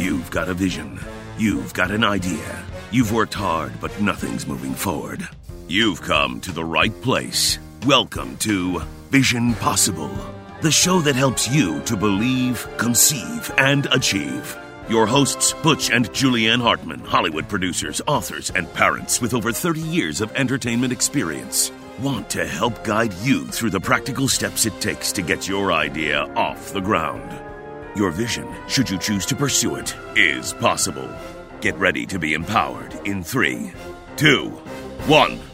You've got a vision. You've got an idea. You've worked hard, but nothing's moving forward. You've come to the right place. Welcome to Vision Possible, the show that helps you to believe, conceive, and achieve. Your hosts, Butch and Julianne Hartman, Hollywood producers, authors, and parents with over 30 years of entertainment experience, want to help guide you through the practical steps it takes to get your idea off the ground. Your vision, should you choose to pursue it, is possible. Get ready to be empowered in three, two, one.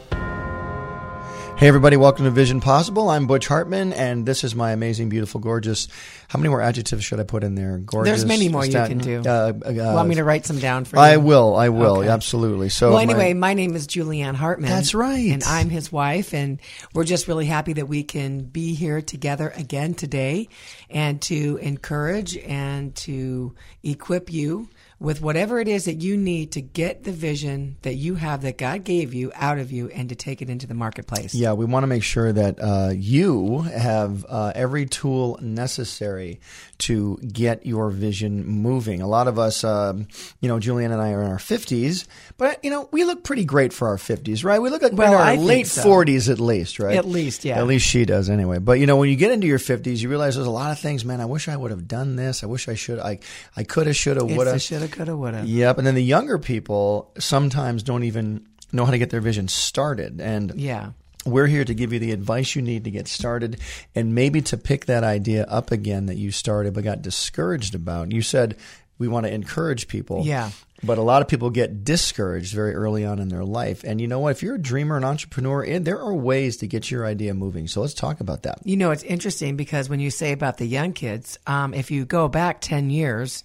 Hey, everybody, welcome to Vision Possible. I'm Butch Hartman, and this is my amazing, beautiful, gorgeous. How many more adjectives should I put in there? Gorgeous. There's many more you can do. Uh, uh, Want me to write some down for you? I will. I will. Okay. Absolutely. So, Well, my- anyway, my, name is Julianne Hartman. That's right. And I'm his wife, and we're just really happy that we can be here together again today and to encourage and to equip you with whatever it is that you need to get the vision that you have that God gave you out of you and to take it into the marketplace. yeah, we want to make sure that uh, you have uh, every tool necessary to get your vision moving. A lot of us, um, you know, Julianne and I are in our 50s, but, you know, we look pretty great for our 50s, right? We look like Well, in our I late so. 40s at least, right? At least, yeah. At least she does anyway. But, you know, when you get into your 50s, you realize there's a lot of things, man, I wish I would have done this. I wish I should. I, I could have, should have, would have. Shoulda, coulda, woulda. Yep. And then the younger people sometimes don't even know how to get their vision started. And Yeah. we're here to give you the advice you need to get started and maybe to pick that idea up again that you started but got discouraged about. You said we want to encourage people. Yeah. But a lot of people get discouraged very early on in their life. And you know what? If you're a dreamer, an entrepreneur, and there are ways to get your idea moving. So let's talk about that. You know, it's interesting because when you say about the young kids, um, if you go back 10 years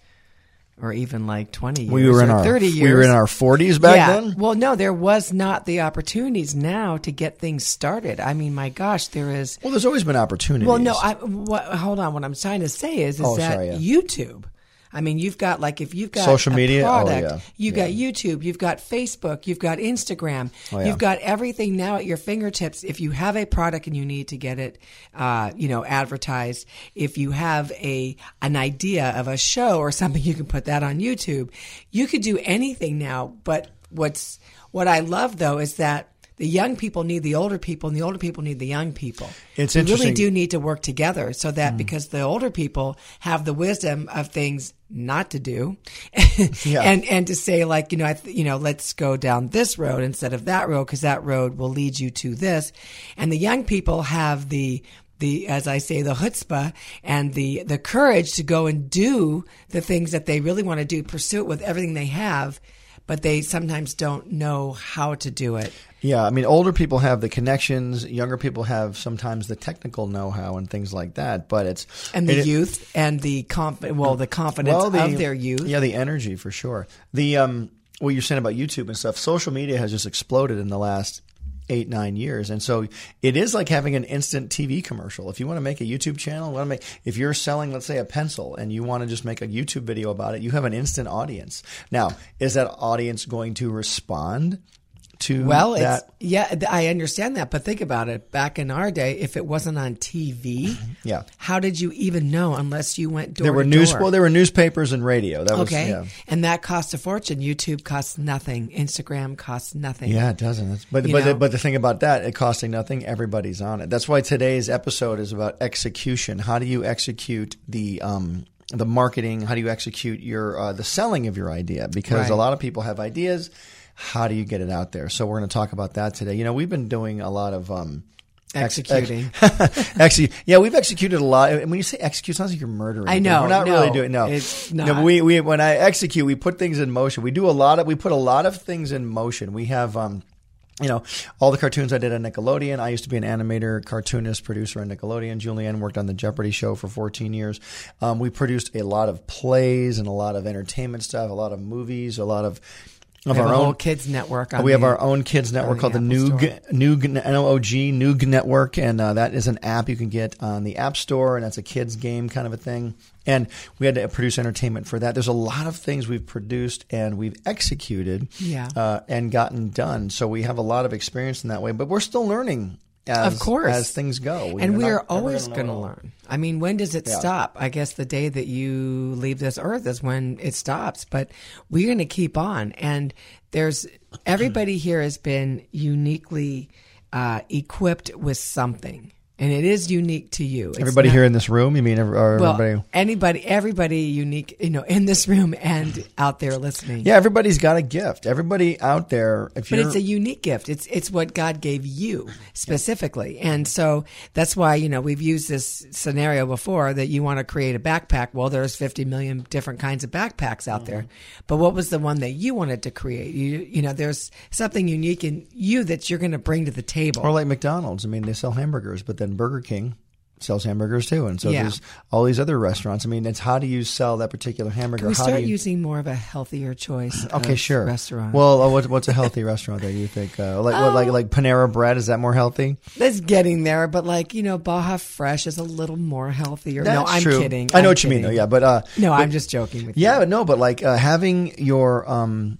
or even like 20 years We were in or our 30 years. we were in our 40s back yeah. then. Well, no, there was not the opportunities now to get things started. I mean, my gosh, there is. Well, there's always been opportunities. Well, no, I, what, hold on. What I'm trying to say is, is Oh, that sorry, yeah. YouTube. I mean, you've got like if you've got Social a media? Oh, product, yeah. you've got YouTube, you've got Facebook, you've got Instagram, Oh, yeah. you've got everything now at your fingertips. If you have a product and you need to get it, uh, you know, advertised, if you have a an idea of a show or something, you can put that on YouTube. You could do anything now. But what's what I love though is that. The young people need the older people, and the older people need the young people. It's we really do need to work together so that hmm. because the older people have the wisdom of things not to do Yeah. and and to say like you know I th- you know let's go down this road instead of that road because that road will lead you to this and the young people have the the as I say the chutzpah and the the courage to go and do the things that they really want to do pursue it with everything they have but they sometimes don't know how to do it Yeah, I mean, older people have the connections. Younger people have sometimes the technical know-how and things like that. But it's and the it- youth and the conf- well the confidence well, the- of their youth Yeah, the energy for sure. The um, what you're saying about YouTube and stuff. Social media has just exploded in the last eight nine years, and so it is like having an instant TV commercial. If you want to make a YouTube channel, want to make if you're selling, let's say, a pencil, and you want to just make a YouTube video about it, you have an instant audience. Now, is that audience going to respond? To Well, that, it's yeah, I understand that, but think about it. Back in our day, if it wasn't on TV, yeah. how did you even know unless you went door There were to news. door? Well, there were newspapers and radio. That was okay, yeah. and that cost a fortune. YouTube costs nothing. Instagram costs nothing. Yeah, it doesn't. That's, but You but the, but the thing about that, it costing nothing. Everybody's on it. That's why today's episode is about execution. How do you execute the um, the marketing? How do you execute your uh, the selling of your idea? Because a lot of people have ideas. How do you get it out there? So we're going to talk about that today. You know, we've been doing a lot of um, ex- Executing. ex- Execute. Yeah, we've executed a lot. And when you say execute, it sounds like you're murdering. I things. know, We're not no, really doing. No, it's No, not. but we, we when I execute, we put things in motion. We do a lot of. We put a lot of things in motion. We have. Um, you know, all the cartoons I did on Nickelodeon. I used to be an animator, cartoonist, producer on Nickelodeon. Julianne worked on the Jeopardy show for 14 years. Um, we produced a lot of plays and a lot of entertainment stuff, a lot of movies, a lot of of our own kids network. On we have the- our own kids network called the Apple Noog. Noog N O O G Noog Network, and uh, that is an app you can get on the App Store, and that's a kids game kind of a thing. And we had to produce entertainment for that. There's a lot of things we've produced and we've executed, Yeah. uh, and gotten done. So we have a lot of experience in that way, but we're still learning as Of course. as things go. and we not are always gonna going to know it all. learn. I mean, when does it Yeah. stop? I guess the day that you leave this earth is when it stops. But we're going to keep on. And there's everybody here has been uniquely uh, equipped with something, and it is unique to you. It's Everybody not- here in this room, you mean, or Well, everybody? anybody, everybody unique, you know, in this room and out there listening. Yeah, everybody's got a gift. Everybody out there, if But it's a unique gift. It's it's what God gave you specifically, and so that's why you know we've used this scenario before that you want to create a backpack. Well, there's 50 million different kinds of backpacks out there, mm-hmm. but what was the one that you wanted to create? You you know, there's something unique in you that you're going to bring to the table. Or like McDonald's. I mean, they sell hamburgers, but then Burger King sells hamburgers too. And so Yeah. there's all these other restaurants. I mean, it's how do you sell that particular hamburger? Can we how start do you, using more of a healthier choice? Okay, sure. Restaurant. Well, uh, what, what's a healthy restaurant that you think? Uh, like what, like Oh. like Panera Bread? Is that more healthy? That's getting there, but like you know, Baja Fresh is a little more healthier. no, I'm true. kidding. I know I'm what you mean, though. Yeah, but uh, No, but- I'm just joking with you. Yeah, no, but like uh, having your um,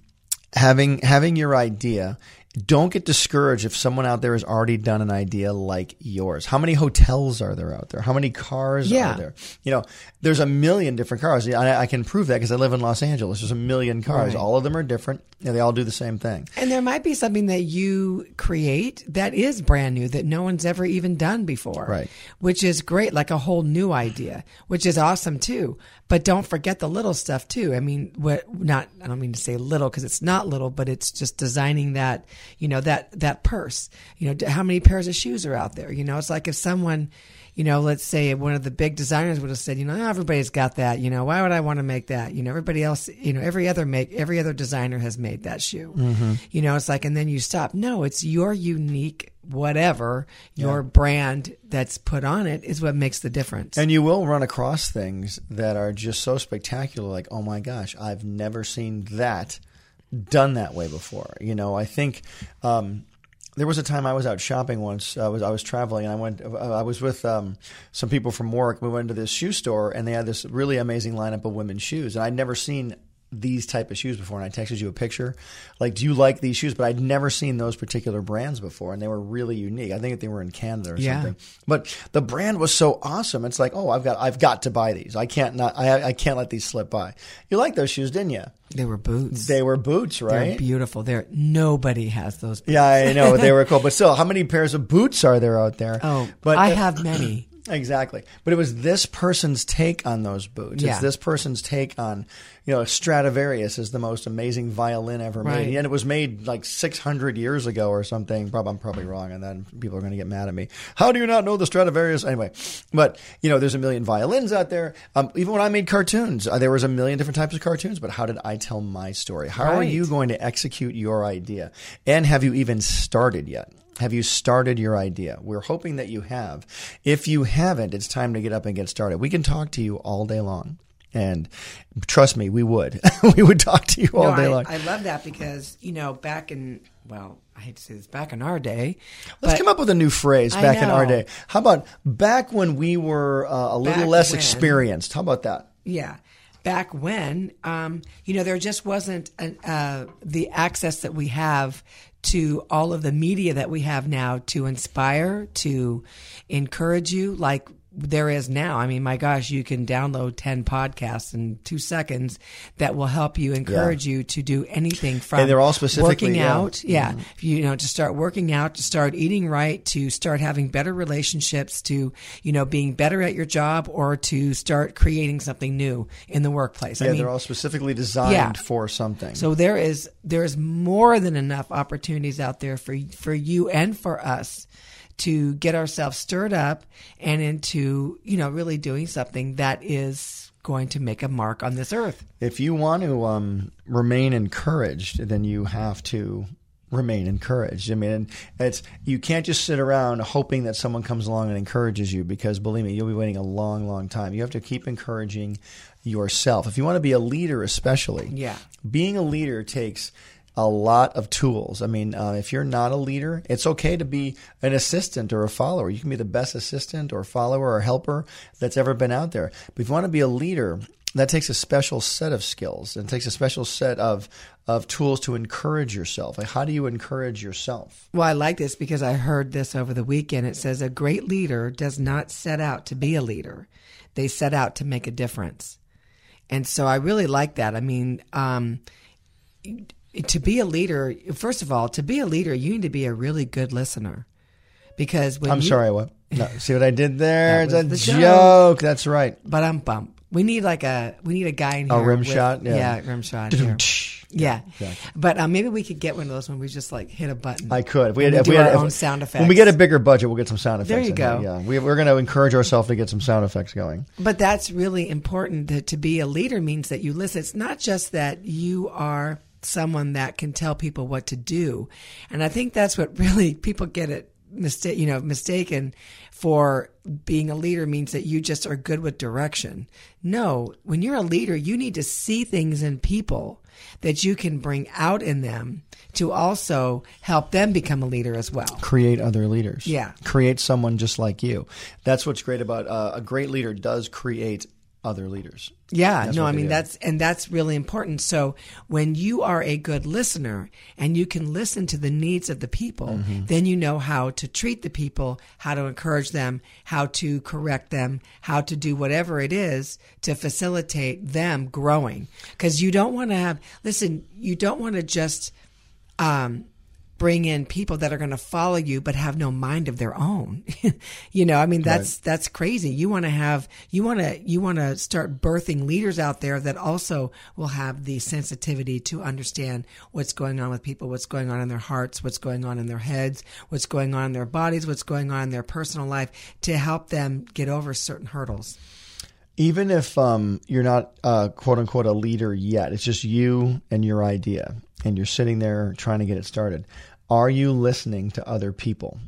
having having your idea. Don't get discouraged if someone out there has already done an idea like yours. How many hotels are there out there? How many cars Yeah. are there? You know, there's a million different cars. I, I can prove that because I live in Los Angeles. There's a million cars. Right. All of them are different. and they all do the same thing. And there might be something that you create that is brand new that no one's ever even done before. Right. Which is great, like a whole new idea, which is awesome too. But don't forget the little stuff too. I mean, what not, I don't mean to say little because it's not little, but it's just designing that, you know, that, that purse. You know, how many pairs of shoes are out there? You know, it's like if someone, you know, let's say one of the big designers would have said, you know, "Oh, everybody's got that. You know, why would I want to make that? You know, everybody else, you know, every other make, every other designer has made that shoe. Mm-hmm. You know, it's like, and then you stop. No, it's your unique whatever, your brand that's put on it is what makes the difference. And you will run across things that are just so spectacular, like, oh my gosh, I've never seen that done that way before. You know, I think um, there was a time I was out shopping once. I was I was traveling, and I went. I was with um, some people from work. We went to this shoe store, and they had this really amazing lineup of women's shoes, and I'd never seen these type of shoes before and I texted you a picture like do you like these shoes but I'd never seen those particular brands before and they were really unique I think they were in Canada or Yeah. something but the brand was so awesome. It's like, oh, I've got, I've got to buy these. I can't not, I, I can't let these slip by. You like those shoes, didn't you? they were boots. They were boots, right They're beautiful. They're nobody has those. Boots. yeah, I know they were cool, but still, how many pairs of boots are there out there? Oh, but I have many. Exactly. But it was this person's take on those boots. Yeah. It's this person's take on, you know, Stradivarius is the most amazing violin ever Right. made. And it was made like 600 years ago or something. Probably, I'm probably wrong on that. People are going to get mad at me. How do you not know the Stradivarius? Anyway, but, you know, there's a million violins out there. Um, even when I made cartoons, uh, there was a million different types of cartoons. But how did I tell my story? How are you going to execute your idea? And have you even started yet? Have you started your idea? We're hoping that you have. If you haven't, it's time to get up and get started. We can talk to you all day long. And trust me, we would. we would talk to you all No, day I, long. I love that because you know back in well, I hate to say this, back in our day. Let's come up with a new phrase back in our day. How about back when we were uh, a little Back less when. experienced? How about that? Yeah. Back when, um, you know, there just wasn't an, uh, the access that we have to all of the media that we have now to inspire, to encourage you. Like there is now. I mean, my gosh, you can download 10 podcasts in two seconds that will help you, encourage you to do anything from And they're all specifically- working yeah. out. Yeah. Mm-hmm. You know, to start working out, to start eating right, to start having better relationships, to, you know, being better at your job or to start creating something new in the workplace. Yeah, I mean, they're all specifically designed Yeah. for something. so there is there is more than enough opportunities out there for for you and for us to get ourselves stirred up and into, you know, really doing something that is going to make a mark on this earth. if you want to um, remain encouraged, then you have to remain encouraged. I mean, it's you can't just sit around hoping that someone comes along and encourages you because believe me, you'll be waiting a long, long time. You have to keep encouraging yourself. If you want to be a leader, especially, Yeah. being a leader takes a lot of tools. I mean, uh, if you're not a leader, it's okay to be an assistant or a follower. You can be the best assistant or follower or helper that's ever been out there. But if you want to be a leader, that takes a special set of skills and takes a special set of of tools to encourage yourself. Like how do you encourage yourself? Well, I like this because I heard this over the weekend. It says a great leader does not set out to be a leader; they set out to make a difference. And so I really like that. I mean, um, to be a leader, first of all, to be a leader, you need to be a really good listener. Because when I'm you, sorry, what? No, see what I did there? It's a the joke. joke. That's right. but I'm bump. We need like a we need a guy in A rim with- shot? Yeah. rim shot. here. Yeah, exactly. but um, maybe we could get one of those when we just like hit a button. I could. If we had, we if do we had our if- own sound effects. When we get a bigger budget, we'll get some sound effects. There you in go. Yeah, we, we're going to encourage ourselves to get some sound effects going. But that's really important. That to be a leader means that you listen. It's not just that you are someone that can tell people what to do, and I think that's what really people get it mistake. You know, mistaken for being a leader means that you just are good with direction. No, when you're a leader, you need to see things in people that you can bring out in them to also help them become a leader as well. Create other leaders. Yeah. Create someone just like you. That's what's great about uh, a great leader does create other leaders. Yeah, That's no, I mean do. that's and that's really important. So when you are a good listener and you can listen to the needs of the people, Mm-hmm. then you know how to treat the people, how to encourage them, how to correct them, how to do whatever it is to facilitate them growing. Because you don't want to have listen, you don't want to just um, bring in people that are going to follow you but have no mind of their own. You know i mean that's that's crazy. You want to have you want to you want to start birthing leaders out there that also will have the sensitivity to understand what's going on with people what's going on in their hearts what's going on in their heads what's going on in their bodies what's going on in their personal life to help them get over certain hurdles. Even if um, you're not uh, quote unquote a leader yet, it's just you and your idea, and you're sitting there trying to get it started. Are you listening to other people?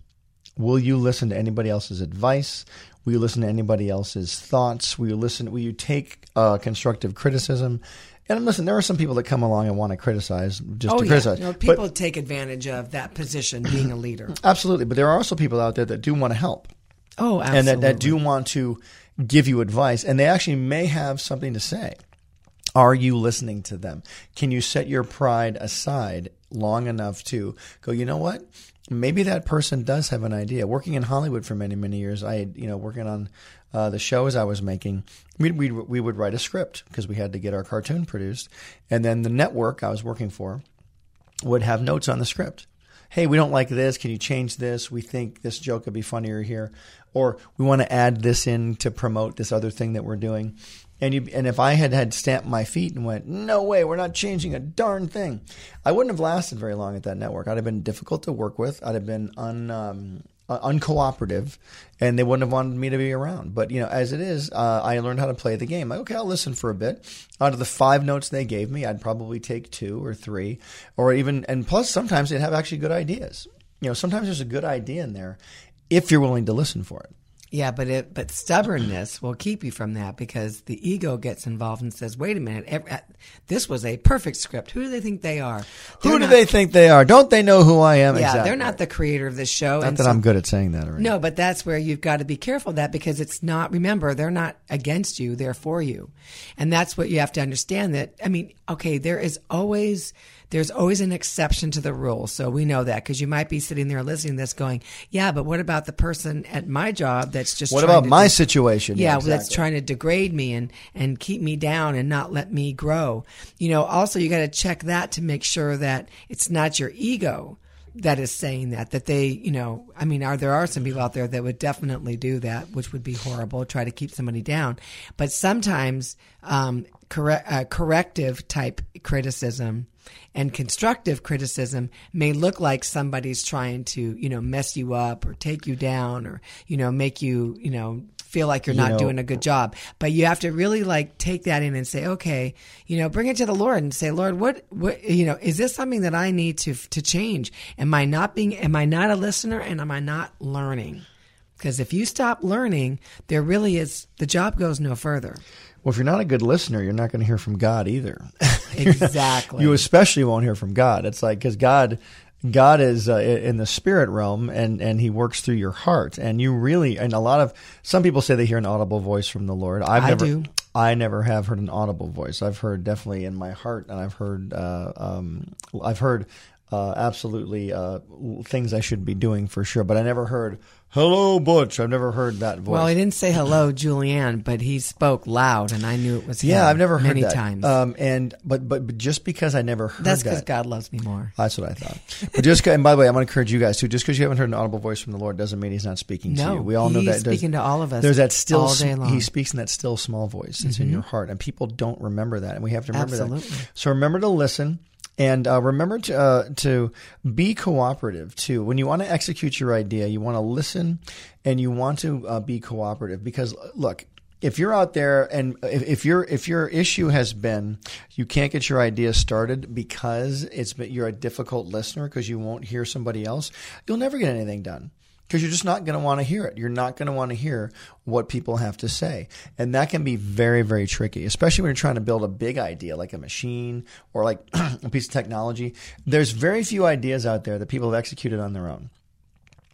Will you listen to anybody else's advice? Will you listen to anybody else's thoughts? Will you listen? Will you take uh, constructive criticism? And listen, there are some people that come along and want to criticize just oh to yeah criticize. you know, But- people take advantage of that position being a leader absolutely, but there are also people out there that do want to help. oh absolutely and that, that do want to give you advice and they actually may have something to say are you listening to them can you set your pride aside long enough to go you know what maybe that person does have an idea working in hollywood for many many years i had you know working on uh, the shows i was making we we we would write a script because we had to get our cartoon produced and then the network i was working for would have notes on the script. Hey, we don't like this. Can you change this? We think this joke could be funnier here, or we want to add this in to promote this other thing that we're doing. And you, and if I had had stamped my feet and went, no way, we're not changing a darn thing, I wouldn't have lasted very long at that network. I'd have been difficult to work with. I'd have been un, um, uh, uncooperative, and they wouldn't have wanted me to be around. But you know, as it is, uh, I learned how to play the game. Like, okay, I'll listen for a bit. Out of the five notes they gave me, I'd probably take two or three, or even. And plus, sometimes they'd have actually good ideas. You know, sometimes there's a good idea in there if you're willing to listen for it. Yeah, but it but stubbornness will keep you from that because the ego gets involved and says, "Wait a minute, ev- uh, this was a perfect script. Who do they think they are? Who They're do not- they think they are? Don't they know who I am? Yeah, exactly. they're not the creator of this show. Not that so- I'm good at saying that already. No, but that's where you've got to be careful of that because it's not. Remember, they're not against you; they're for you, and that's what you have to understand. That I mean, okay, there is always there's always an exception to the rule. So we know that because you might be sitting there listening to this, going, "Yeah, but what about the person at my job that's just What about my do- situation? yeah, exactly. that's trying to degrade me and and keep me down and not let me grow. You know, also you got to check that to make sure that it's not your ego that is saying that that they, you know, I mean, are there are some people out there that would definitely do that, which would be horrible, try to keep somebody down. But sometimes um, correct, uh, corrective type criticism and constructive criticism may look like somebody's trying to, you know, mess you up or take you down or, you know, make you, you know, feel like you're not know- doing a good job. But you have to really like take that in and say, okay, you know, bring it to the Lord and say, Lord, what, what, you know, is this something that I need to to change? Am I not being, am I not a listener and am I not learning? Because if you stop learning, there really is the job goes no further. Well, if you're not a good listener, you're not going to hear from God either. Exactly. you especially won't hear from God. It's like because God, God is uh, in the spirit realm, and and He works through your heart, and you really and a lot of some people say they hear an audible voice from the Lord. I've I never. do. I never have heard an audible voice. I've heard definitely in my heart, and I've heard uh, um, I've heard uh, absolutely uh, things I should be doing for sure. But I never heard "Hello, Butch." I've never heard that voice. Well, he didn't say hello, Julianne, but he spoke loud, and I knew it was yeah, I've never heard many that. times. Um, and but, but but just because I never heard That's because that, God loves me more. That's what I thought. But just and by the way, I want to encourage you guys too. Just because you haven't heard an audible voice from the Lord doesn't mean He's not speaking to you. We all know that. Speaking to all of us There's that still. all day long. Mm-hmm. He speaks in that still small voice that's in your heart, and people don't remember that, and we have to remember Absolutely. that. So remember to listen. And uh, remember to uh, to be cooperative too. When you want to execute your idea, you want to listen, and you want to uh, be cooperative. Because look, if you're out there and if, if your if your issue has been you can't get your idea started because it's been, you're a difficult listener because you won't hear somebody else, you'll never get anything done because you're just not going to want to hear it. You're not going to want to hear what people have to say. And that can be very, very tricky, especially when you're trying to build a big idea like a machine or like a piece of technology. There's very few ideas out there that people have executed on their own,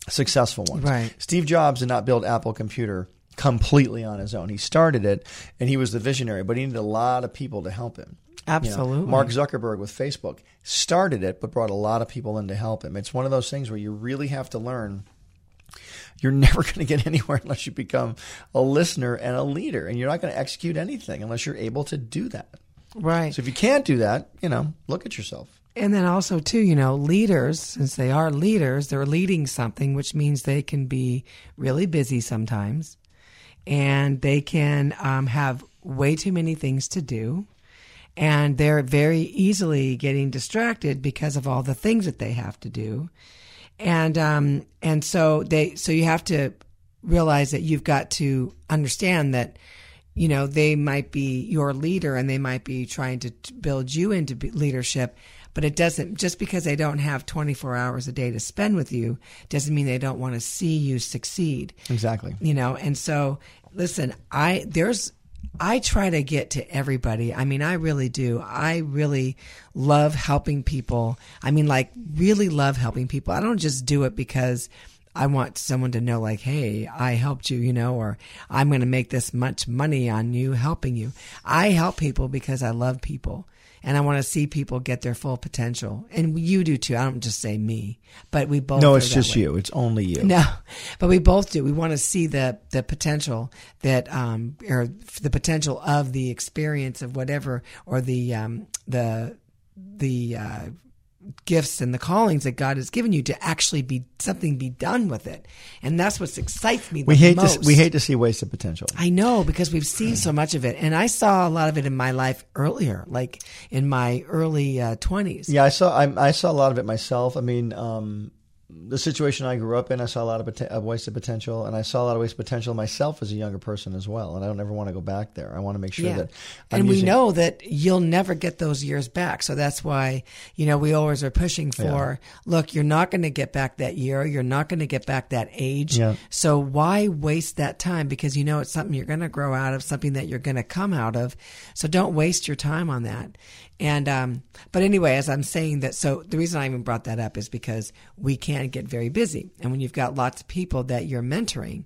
successful ones. Right. Steve Jobs did not build Apple Computer completely on his own. He started it and he was the visionary, but he needed a lot of people to help him. You know, Absolutely. Mark Zuckerberg with Facebook started it, but brought a lot of people in to help him. It's one of those things where you really have to learn. You're never going to get anywhere unless you become a listener and a leader, and you're not going to execute anything unless you're able to do that. Right. So if you can't do that, you know, look at yourself. And then also too, you know, leaders, since they are leaders, they're leading something, which means they can be really busy sometimes, and they can um, have way too many things to do, and they're very easily getting distracted because of all the things that they have to do, and um, and so they so you have to realize that you've got to understand that you know they might be your leader and they might be trying to t- build you into leadership but it doesn't just because they don't have 24 hours a day to spend with you doesn't mean they don't want to see you succeed Exactly. you know and so listen i there's i try to get to everybody. I mean i really do. I really love helping people. I mean like really love helping people. I don't just do it because I want someone to know, like, hey, I helped you, you know, or I'm going to make this much money on you helping you. I help people because I love people and I want to see people get their full potential. And you do too. I don't just say me, but we both. No, it's just way. you. It's only you. No, but we both do. We want to see the the potential that um or the potential of the experience of whatever or the um the the uh gifts and the callings that God has given you to actually be something be done with it. And that's what excites me the We hate most. to we hate to see wasted potential. I know because we've seen so much of it, and I saw a lot of it in my life earlier, like in my early uh, twenties. Yeah, I saw I, I saw a lot of it myself. I mean, um, the situation I grew up in, I saw a lot of, of wasted potential, and I saw a lot of wasted potential myself as a younger person as well. And I don't ever want to go back there. I want to make sure that. I'm and we know that you'll never get those years back. So that's why, you know, we always are pushing for, look, you're not going to get back that year. You're not going to get back that age. Yeah. So why waste that time? Because you know it's something you're going to grow out of, something that you're going to come out of. So don't waste your time on that. And, um, but anyway, as I'm saying that, so the reason I even brought that up is because we can get very busy. And when you've got lots of people that you're mentoring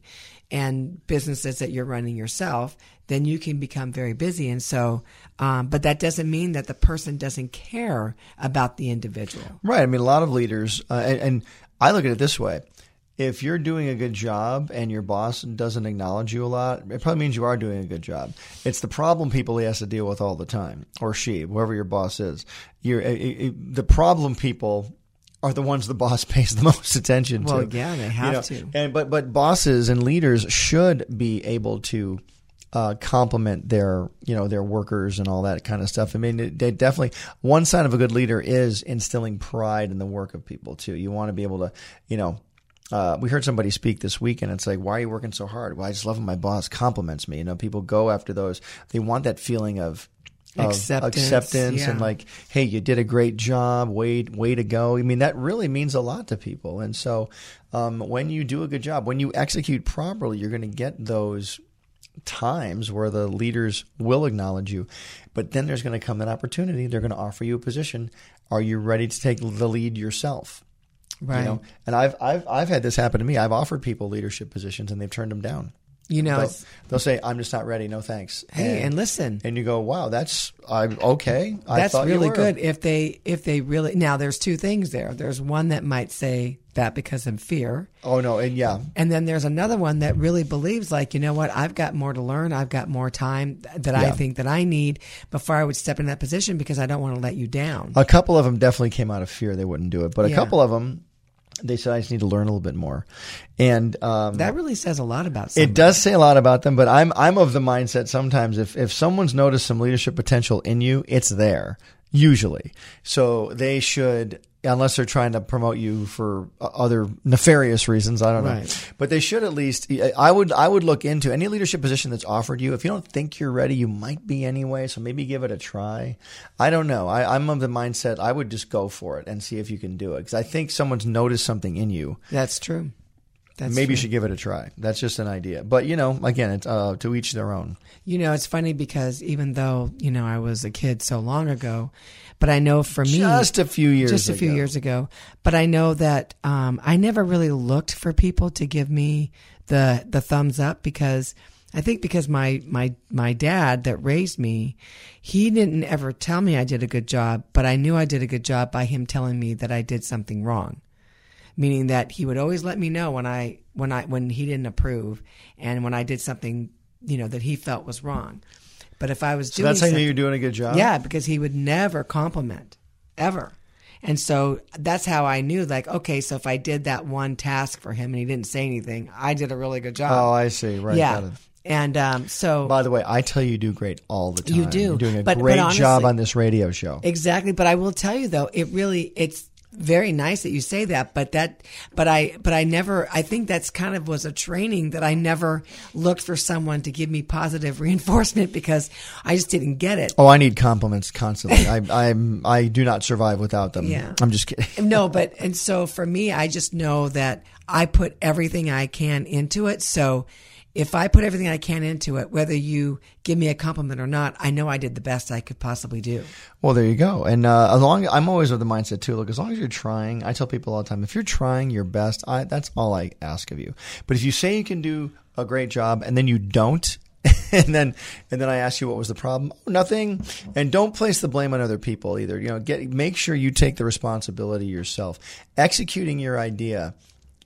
and businesses that you're running yourself, then you can become very busy. And so, um, but that doesn't mean that the person doesn't care about the individual. Right. I mean, a lot of leaders, uh, and, and I look at it this way. If you're doing a good job and your boss doesn't acknowledge you a lot, it probably means you are doing a good job. It's the problem people he has to deal with all the time, or she, whoever your boss is. You're, it, it, the problem people are the ones the boss pays the most attention Well, to. yeah, they have to. And but but bosses and leaders should be able to uh, compliment their you know their workers and all that kind of stuff. I mean, it- they definitely one sign of a good leader is instilling pride in the work of people too. You want to be able to you know. Uh, we heard somebody speak this week, and it's like, "Why are you working so hard?" Well, I just love when my boss compliments me. You know, people go after those. They want that feeling of of Acceptance, acceptance yeah. and like, hey, you did a great job. Way, way to go. I mean, that really means a lot to people. And so, um, when you do a good job, when you execute properly, you're going to get those times where the leaders will acknowledge you. But then there's going to come an opportunity. They're going to offer you a position. Are you ready to take the lead yourself? Right. You know, and I've I've I've had this happen to me. I've offered people leadership positions and they've turned them down. You know, they'll, they'll say, "I'm just not ready. No thanks." Hey, and listen. and you go, "Wow, that's I'm okay." I That's really were." good if they if they really now there's two things there. There's one that might say that because of fear. Oh no, and yeah, And then there's another one that really believes, like, you know what, I've got more to learn. I've got more time that I think that I need before I would step in that position because I don't want to let you down. a couple of them definitely came out of fear; they wouldn't do it. But a Yeah. couple of them, they said, "I just need to learn a little bit more," and um, that really says a lot about somebody. It does say a lot about them, but I'm I'm of the mindset sometimes if if someone's noticed some leadership potential in you, it's there usually. So they should unless they're trying to promote you for uh, other nefarious reasons, I don't know. But they should at least I would I would look into any leadership position that's offered you. If you don't think you're ready, you might be anyway, so maybe give it a try. I don't know. I, I'm of the mindset I would just go for it and see if you can do it because I think someone's noticed something in you That's true. That's Maybe you should give it a try. That's just an idea. But you know, again, it's uh, to each their own. You know, it's funny because even though, you know, I was a kid so long ago, but I know for me Just a few years. just a few ago. years ago. But I know that um, I never really looked for people to give me the the thumbs up because I think because my my my dad that raised me, he didn't ever tell me I did a good job, but I knew I did a good job by him telling me that I did something wrong. Meaning that he would always let me know when I when I when he didn't approve and when I did something, you know, that he felt was wrong. But if I was So doing that's how you you're doing a good job. yeah, because he would never compliment ever. And so that's how I knew, like, okay, so if I did that one task for him and he didn't say anything, I did a really good job. Oh, I see. Right. yeah. got it. And um, so By the way, I tell you, you do great all the time. You do. You're doing a But- but great job on this radio show. exactly. But I will tell you though, it really it's very nice that you say that. But that, but I, but I never. I think that's kind of was a training that I never looked for someone to give me positive reinforcement because I just didn't get it. Oh, I need compliments constantly. I, I'm I do not survive without them. Yeah. I'm just kidding. no, but and so for me, I just know that I put everything I can into it. So if I put everything I can into it, whether you give me a compliment or not, I know I did the best I could possibly do. Well, there you go. And uh, as long I'm always of the mindset too. Look, as long as you're trying, I tell people all the time, if you're trying your best, I, that's all I ask of you. But if you say you can do a great job and then you don't, and then and then I ask you what was the problem, oh, nothing. And don't place the blame on other people either. You know, get make sure you take the responsibility yourself. Executing your idea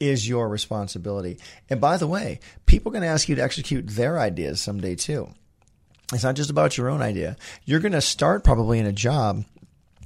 is your responsibility. And by the way, people are going to ask you to execute their ideas someday too. It's not just about your own idea. You're going to start probably in a job,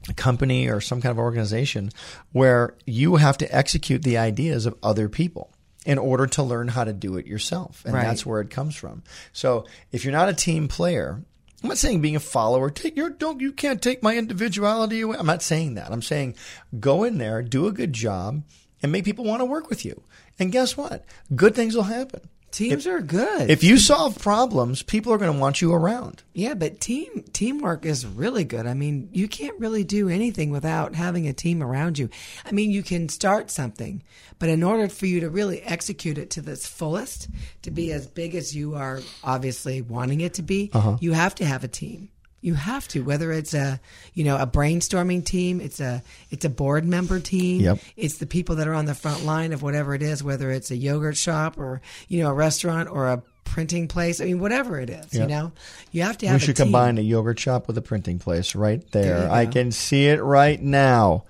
a company, or some kind of organization where you have to execute the ideas of other people in order to learn how to do it yourself. And Right. that's where it comes from. So if you're not a team player, I'm not saying being a follower, take your don't you can't take my individuality away. I'm not saying that. I'm saying go in there, do a good job, and make people want to work with you. And guess what? Good things will happen. Teams are good. If you solve problems, people are going to want you around. yeah, but team teamwork is really good. I mean, you can't really do anything without having a team around you. I mean, you can start something, but in order for you to really execute it to this fullest, to be as big as you are obviously wanting it to be, Uh-huh. you have to have a team. You have to, whether it's a you know a brainstorming team, it's a it's a board member team, Yep. it's the people that are on the front line of whatever it is, whether it's a yogurt shop or you know a restaurant or a printing place. I mean, whatever it is, you know, you have to have. We a should team. combine a yogurt shop with a printing place right there. There I can see it right now.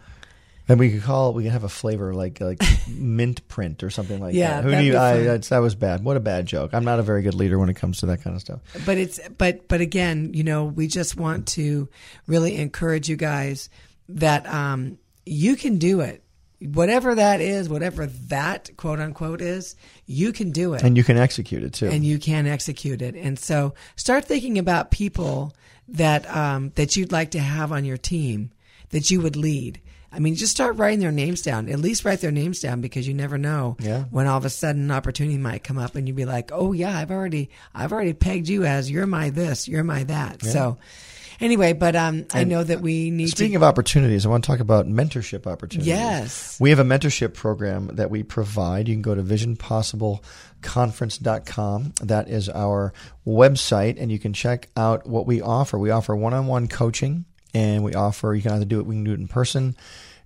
And we could call it, we could have a flavor like like mint print or something like Yeah, that. Who knew? I, that's, that was bad. What a bad joke. I'm not a very good leader when it comes to that kind of stuff. but it's but but again, you know, we just want to really encourage you guys that um, you can do it. Whatever that is, whatever that quote unquote is, you can do it. And you can execute it too. and you can execute it. And so start thinking about people that um, that you'd like to have on your team that you would lead. I mean, just start writing their names down. At least write their names down because you never know Yeah. when all of a sudden an opportunity might come up and you'd be like, "Oh yeah, I've already I've already pegged you as you're my this, you're my that." So anyway, but um, I know that we need Speaking to. of opportunities, I want to talk about mentorship opportunities. Yes. We have a mentorship program that we provide. You can go to visionpossibleconference.com. That is our website, and you can check out what we offer. We offer one on one coaching, and we offer, you can either do it, we can do it in person.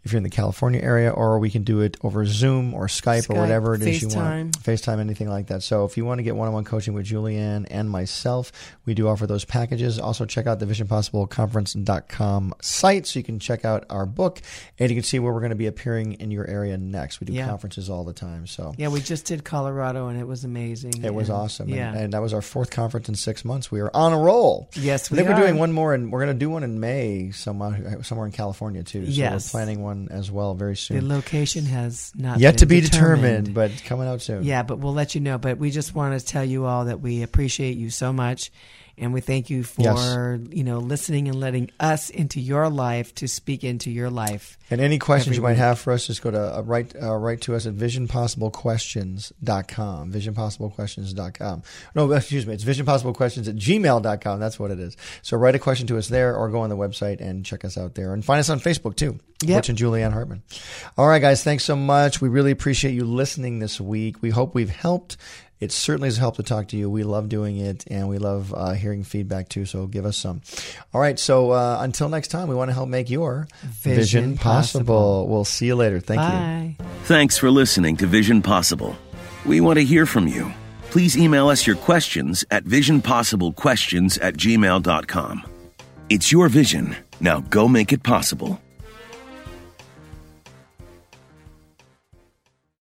If you're in the California area, or we can do it over Zoom or Skype, or Skype, whatever it is you want. FaceTime, anything like that. So if you want to get one-on-one coaching with Julianne and myself, we do offer those packages. Also check out the visionpossibleconference.com site so you can check out our book and you can see where we're going to be appearing in your area next. We do Yeah. conferences all the time. So Yeah, we just did Colorado and it was amazing. it was awesome. Yeah. And, and that was our fourth conference in six months. We are on a roll. Yes, I think we are are. doing one more, and we're going to do one in May somewhere, somewhere in California too. So Yes. we're planning one as well very soon. the location has not Yet to be determined, but coming out soon. Yeah, but we'll let you know. But we just want to tell you all that we appreciate you so much, and we thank you for Yes. you know listening and letting us into your life to speak into your life. And any questions you might week. have for us, just go to uh, write uh, write to us at visionpossiblequestions.com. Visionpossiblequestions.com. No, excuse me, it's visionpossiblequestions at gmail.com. That's what it is. So write a question to us there or go on the website and check us out there. And find us on Facebook too. Yep. Butch and Julianne Hartman. All right, guys, thanks so much. We really appreciate you listening this week. We hope we've helped. It certainly has helped to talk to you. We love doing it and we love uh, hearing feedback too. So give us some. All right. So uh, until next time, we want to help make your Vision vision, possible. possible. We'll see you later. Thank you. Bye. Thanks for listening to Vision Possible. We want to hear from you. Please email us your questions at visionpossiblequestions at gmail.com. It's your vision. Now go make it possible.